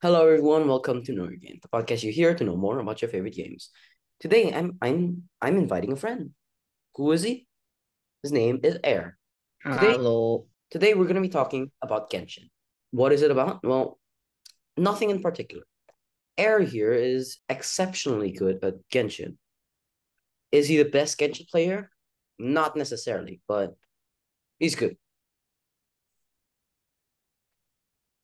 Hello everyone, welcome to Know Your Game, the podcast you hear to know more about your favorite games. Today I'm I'm I'm inviting a friend. Who is he? His name is Aar. Today Hello. today we're gonna be talking about Genshin. What is it about? Well, nothing in particular. Aar here is exceptionally good at Genshin. Is he the best Genshin player? Not necessarily, but he's good.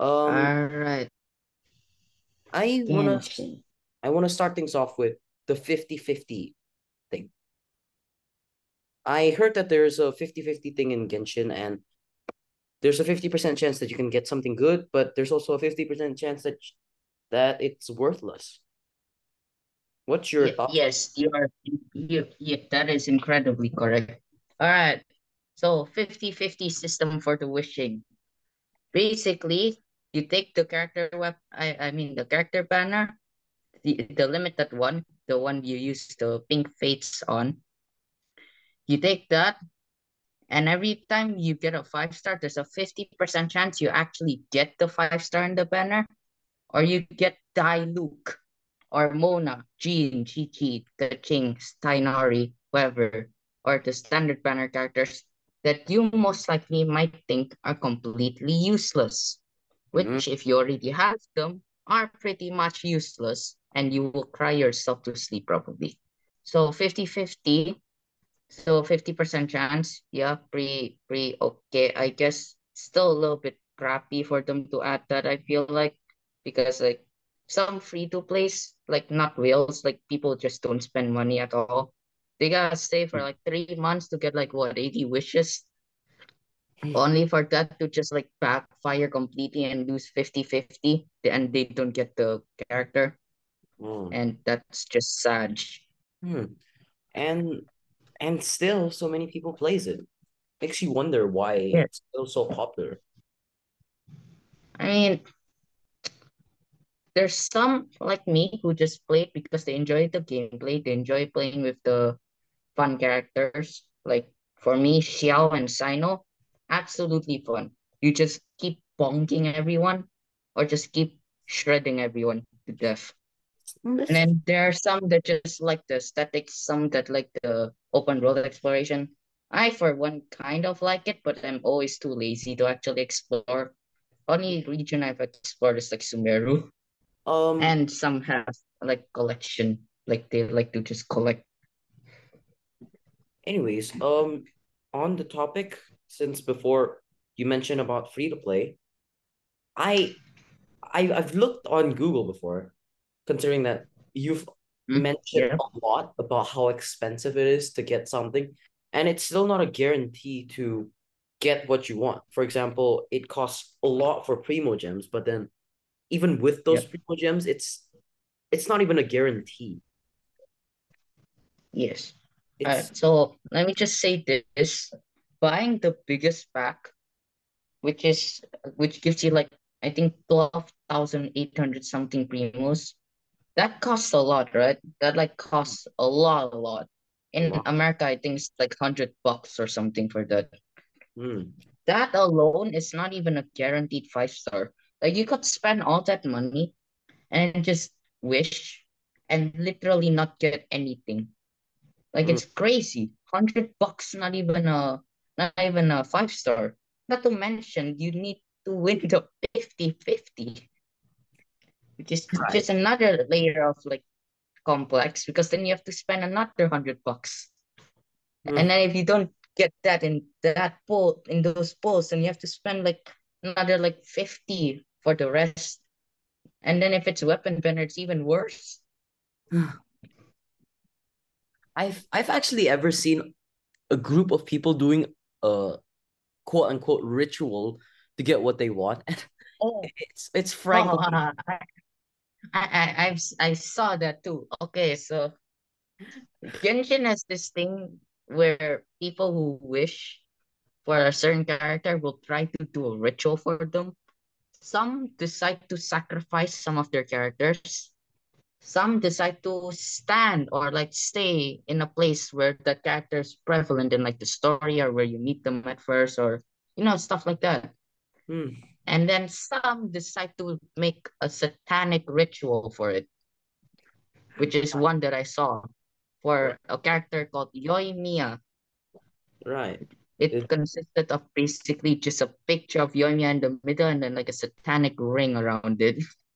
Um, All right. I wanna I wanna start things off with the 50-50 thing. I heard that there's a 50-50 thing in Genshin and there's a 50% chance that you can get something good, but there's also a 50% chance that that it's worthless. What's your Ye- thought? yes, you are you, you that is incredibly correct. All right. So 50-50 system for the wishing. Basically, you take the character web I I mean the character banner, the the limited one, the one you use the pink fates on. You take that, and every time you get a five star, there's a 50% chance you actually get the five star in the banner, or you get Diluc or Mona, Jean, Qiqi, Keqing, Tighnari, whoever, or the standard banner characters that you most likely might think are completely useless, Which mm-hmm. if you already have them, are pretty much useless and you will cry yourself to sleep probably. So 50-50, so 50% chance, yeah, pretty, pretty okay. I guess still a little bit crappy for them to add that, I feel like, because like some free to plays, like not whales, like people just don't spend money at all. They gotta stay for mm. like three months to get like what 80 wishes, only for that to just like backfire completely and lose 50-50 and they don't get the character. Mm. And that's just sad. Hmm. And and still so many people plays it. Makes you wonder why Yeah. it's still so popular. I mean, there's some like me who just play it because they enjoy the gameplay. They enjoy playing with the fun characters. Like for me, Xiao and Cyno, absolutely fun. You just keep bonking everyone or just keep shredding everyone to death. And then there are some that just like the aesthetics, some that like the open world exploration. I, for one, kind of like it, but I'm always too lazy to actually explore. Only region I've explored is like Sumeru. Um, And some have like collection, like they like to just collect. anyways, um, on the topic, since before you mentioned about free to play, I, I I've looked on Google before, considering that you've Mm, mentioned yeah. a lot about how expensive it is to get something, and it's still not a guarantee to get what you want. For example, it costs a lot for Primo Gems, but then even with those Yep. Primo Gems, it's it's not even a guarantee. Yes. It's Alright, so let me just say this. Buying the biggest pack, which is which gives you like I think 12,800 something primos, that costs a lot, right? That like costs a lot, a lot. In lot. America, I think it's like 100 bucks or something for that. Hmm. That alone is not even a guaranteed five star. Like you could spend all that money and just wish and literally not get anything. Like Hmm. it's crazy. 100 bucks, not even a not even a five star. Not to mention you need to win the 50-50, which is Right. just another layer of like complex because then you have to spend another 100 bucks. Hmm. And then if you don't get that in that pool in those pools, then you have to spend like another like 50 for the rest. And then if it's weapon banner, it's even worse. I've I've actually ever seen a group of people doing a quote unquote ritual to get what they want. Oh, It's it's oh, frankly I, I, I, I've, I saw that too. Okay, so Genshin has this thing where people who wish for a certain character will try to do a ritual for them. Some decide to sacrifice some of their characters. Some decide to stand or like stay in a place where the character is prevalent in like the story or where you meet them at first or you know stuff like that. hmm. and then some decide to make a satanic ritual for it, which is one that I saw for a character called Yoimiya. Right. It, It- consisted of basically just a picture of Yoimiya in the middle and then like a satanic ring around it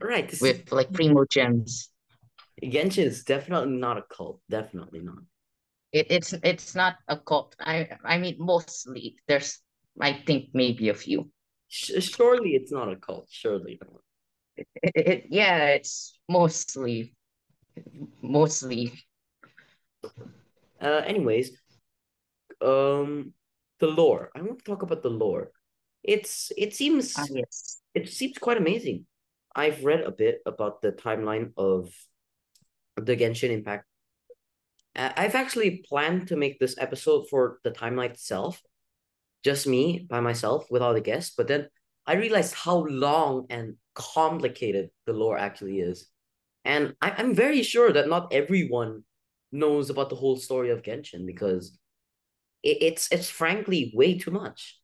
Right. This is, with like primo gems. Genshin is definitely not a cult. Definitely not. It, it's it's not a cult. I I mean mostly there's I think maybe a few. Surely it's not a cult. Surely not. It, it, yeah, it's mostly mostly Uh, anyways, um, the lore. I want to talk about the lore. It's it seems ah yes. it seems quite amazing. I've read a bit about the timeline of the Genshin Impact. I've actually planned to make this episode for the timeline itself, just me by myself without a guest. But then I realized how long and complicated the lore actually is, and I, I'm very sure that not everyone knows about the whole story of Genshin because it, it's it's frankly way too much.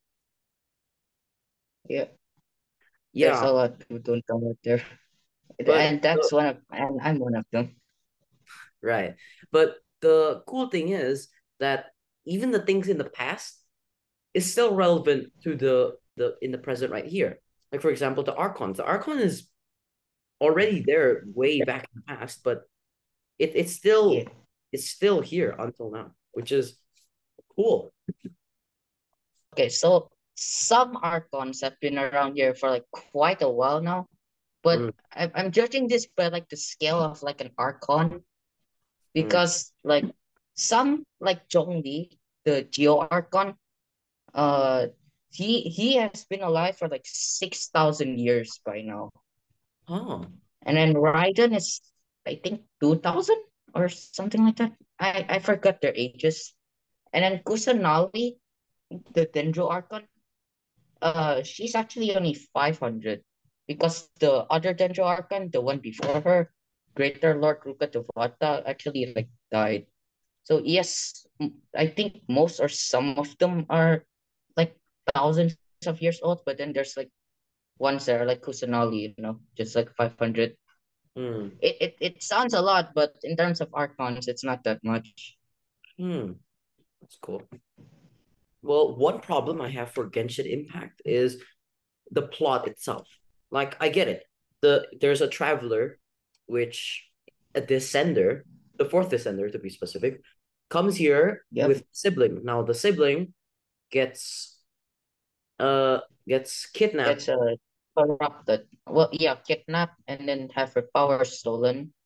Yeah. There's Yeah, a lot who don't know it there. But And that's one of and I'm one of them. Right. But the cool thing is that even the things in the past is still relevant to the the in the present right here. Like for example, the Archons. The Archon is already there way back in the past, but it it's still Yeah. it's still here until now, which is cool. Okay, so some archons have been around here for like quite a while now, but Mm. I, I'm judging this by like the scale of like an archon because like some like Zhongli, the Geo Archon, uh, he he has been alive for like six thousand years by now, Oh. and then Raiden is I think two thousand or something like that. I I forgot their ages, and then Kusanali, the Dendro Archon, uh, she's actually only five hundred because the other Dendro Archon, the one before her, Greater Lord Rukkhadevata, actually like died. So yes, I think most or some of them are like thousands of years old, but then there's like ones that are like Kusanali, you know, just like 500. Hmm. It, it, it sounds a lot, but in terms of Archons, it's not that much. Hmm. That's cool. Well, one problem I have for Genshin Impact is the plot itself. Like, I get it. The there's a traveler, which a descender, the fourth descender to be specific, comes here Yep. with sibling. Now the sibling gets uh gets kidnapped. Gets uh, corrupted. Well, yeah, kidnapped and then have her power stolen.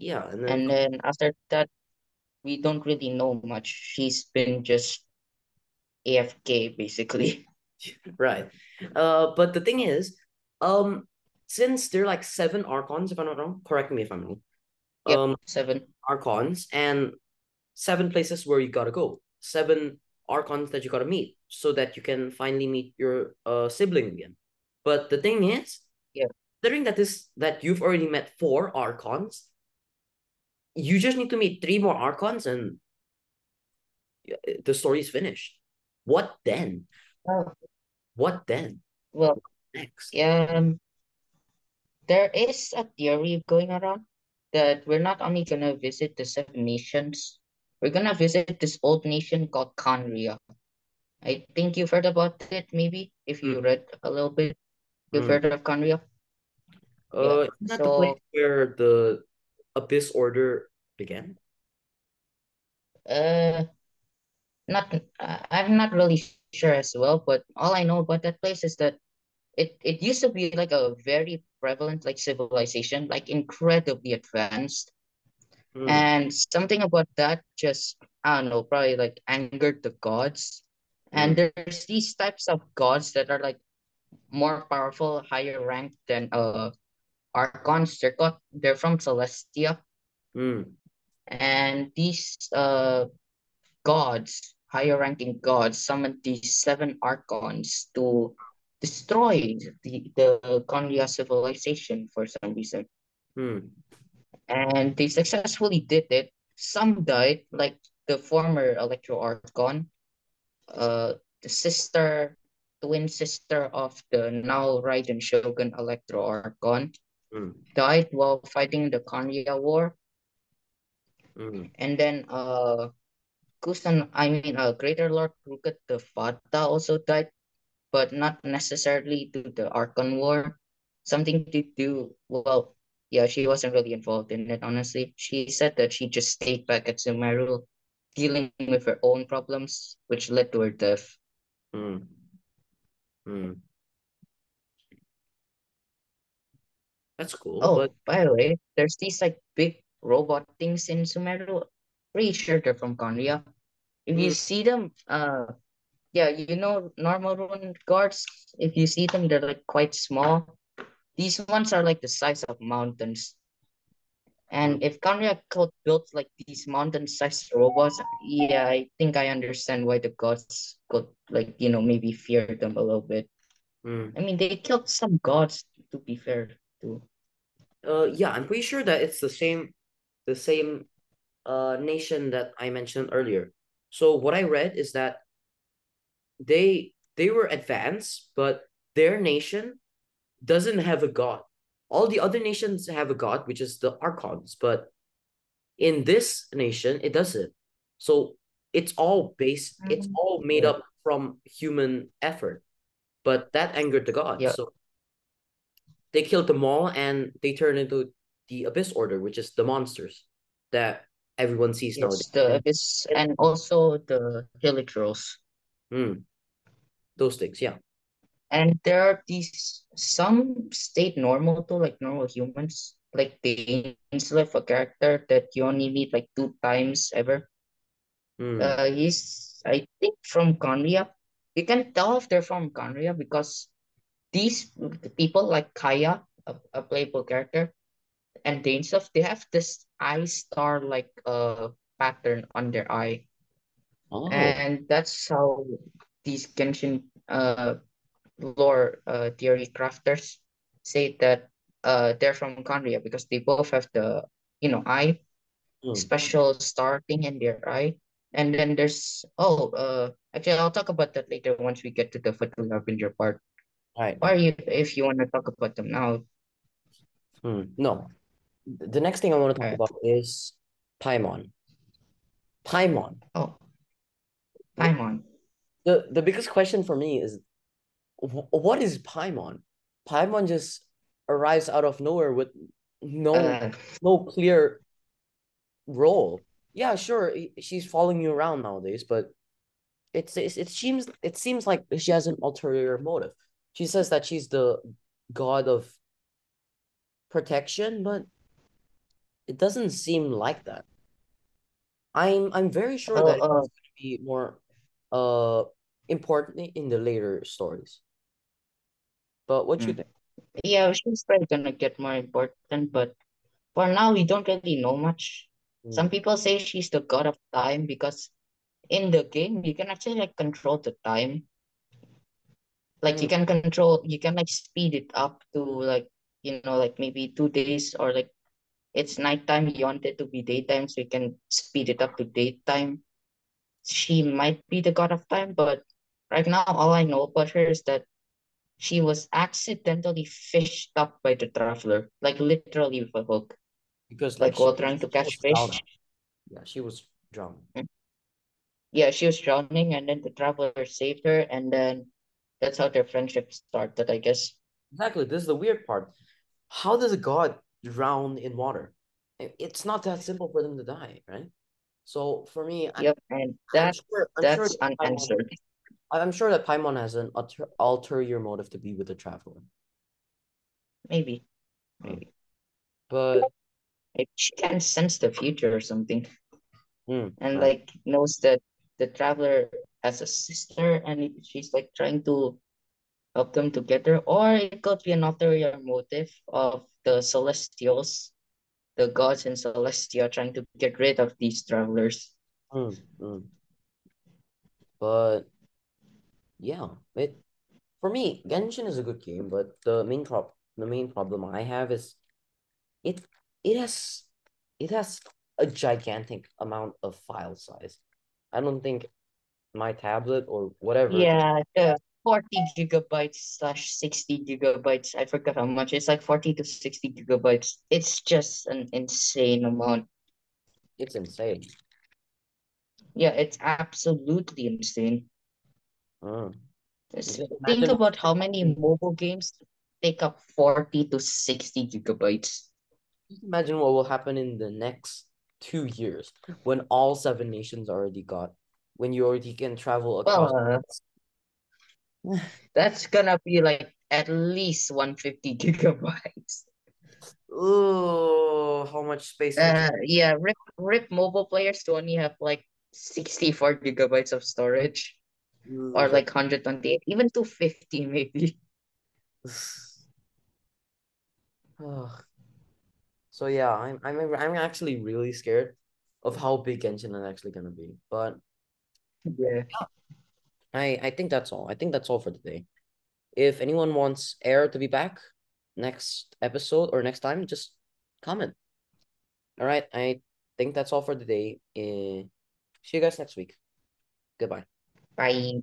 Yeah, and then And then after that, we don't really know much. She's been just AFK basically. right. Uh, but the thing is, um, since there are like seven archons, if I'm not wrong, correct me if I'm wrong. Yep. Um, Seven. archons and seven places where you gotta go. Seven archons that you gotta meet so that you can finally meet your uh sibling again. But the thing is, Yeah. considering that this that you've already met four archons, you just need to meet three more archons and the story is finished. What then? Oh, What then? well, Next. um, there is a theory going around that we're not only gonna visit the seven nations, we're gonna visit this old nation called Khaenri'ah. I think you've heard about it, maybe, if you Mm. read a little bit. You've Mm. heard of Khaenri'ah? Uh, isn't that the so- place where the Abyss Order began? Uh, not uh, I'm not really sure as well, but all I know about that place is that it it used to be like a very prevalent like civilization, like incredibly advanced, Hmm. and something about that just I don't know, probably like angered the gods. And there's these types of gods that are like more powerful, higher ranked than uh archons. They're got they're from Celestia. Hmm. And these uh gods, higher ranking gods, summoned these seven archons to destroy the, the Khaenri'ah civilization for some reason. Hmm. And they successfully did it. Some died, like the former Electro Archon, uh, the sister, twin sister of the now Raiden Shogun Electro Archon, Mm. died while fighting the Khaenri'ah War. Mm. And then uh Kusan, I mean uh Greater Lord Rukat the Fata also died, but not necessarily to the Archon War. Something to do well, yeah, she wasn't really involved in it, honestly. She said that she just stayed back at Sumeru dealing with her own problems, which led to her death. Mm. Mm. That's cool, Oh, but by the way, there's these like big robot things in Sumeru. Pretty sure they're from Korea. If you Mm. see them, uh, yeah, you know, normal ruin guards, if you see them, they're like quite small. These ones are like the size of mountains. And if could build like these mountain-sized robots, yeah, I think I understand why the gods could like, you know, maybe fear them a little bit. mm. I mean, they killed some gods, to be fair, too. Uh, yeah, I'm pretty sure that it's the same, the same, uh, nation that I mentioned earlier. So what I read is that they they were advanced, but their nation doesn't have a god. All the other nations have a god, which is the Archons, but in this nation, it doesn't. So it's all based, it's Mm. all made up from human effort. But that angered the gods. Yeah. So they killed them all and they turned into the Abyss Order, which is the monsters that everyone sees Yes, nowadays. the And- abyss and also the Hilichurls. Mm. Those things, yeah. And there are these some stayed normal though, like normal humans. Like the Dainsleif, a character that you only meet like two times ever. Mm. Uh, he's I think from Khaenri'ah. You can tell if they're from Khaenri'ah because these people like Kaeya, a, a playable character, and Dainsleif, they have this eye star like uh pattern on their eye. Oh, And that's how these Genshin uh lore uh theory crafters say that uh they're from Khaenri'ah because they both have the you know eye mm. special star thing in their eye. And then there's oh uh actually I'll talk about that later once we get to the Fatui Harbinger part. Right. Or you if you want to talk about them now. Mm. No. The next thing I want to talk about is Paimon. Paimon. Oh. Paimon. The the biggest question for me is wh- what is Paimon? Paimon just arrives out of nowhere with no Uh no clear role. Yeah, sure, she's following you around nowadays, but it's, it's it seems it seems like she has an ulterior motive. She says that she's the god of protection, but it doesn't seem like that. I'm I'm very sure Oh, that it's uh, going to be more uh important in the later stories. But what do you Mm. think? yeah, she's probably gonna get more important, but for now we don't really know much. Mm. Some people say she's the god of time because in the game you can actually like control the time. Like you Mm. can control, you can like speed it up to like, you know, like maybe two days or like it's nighttime, you want it to be daytime, so you can speed it up to daytime. She might be the god of time, but right now all I know about her is that she was accidentally fished up by the traveler, like literally with a hook. Because Like like while trying to catch fish. drowning. Yeah, she was drowning. Mm-hmm. Yeah, she was drowning, and then the traveler saved her, and then that's how their friendship started, I guess. Exactly. This is the weird part. How does a god drown in water? It's not that simple for them to die, right? So for me, Yep, and I'm sure I'm sure that's that Paimon, unanswered. I'm sure that Paimon has an alter, ulterior motive to be with the traveler. Maybe, maybe. But Maybe she can sense the future or something, mm, and right. like knows that the traveler has a sister, and she's like trying to help them together, or it could be an ulterior motive of the Celestials, the gods in Celestia, trying to get rid of these travelers. Mm, mm. But yeah, it for me, Genshin is a good game, but the main prob the main problem I have is it it has it has a gigantic amount of file size. I don't think my tablet or whatever Yeah, the 40 gigabytes slash 60 gigabytes. I forgot how much. It's like 40 to 60 gigabytes. It's just an insane amount. It's insane. Yeah, it's absolutely insane. Mm. Think about how many mobile games take up 40 to 60 gigabytes. Just imagine what will happen in the next two years when all seven nations already got, when you already can travel across. Uh, that's gonna be like at least 150 gigabytes. Oh, how much space? Uh, yeah, RIP, RIP mobile players to only have like 64 gigabytes of storage or like 128, even 250 maybe. Ugh. So yeah, I'm I'm I'm actually really scared of how big Genshin is actually gonna be. But Yeah. I I think that's all. I think that's all for today. If anyone wants Aar to be back next episode or next time, just comment. All right, I think that's all for today. Uh, see you guys next week. Goodbye. Bye.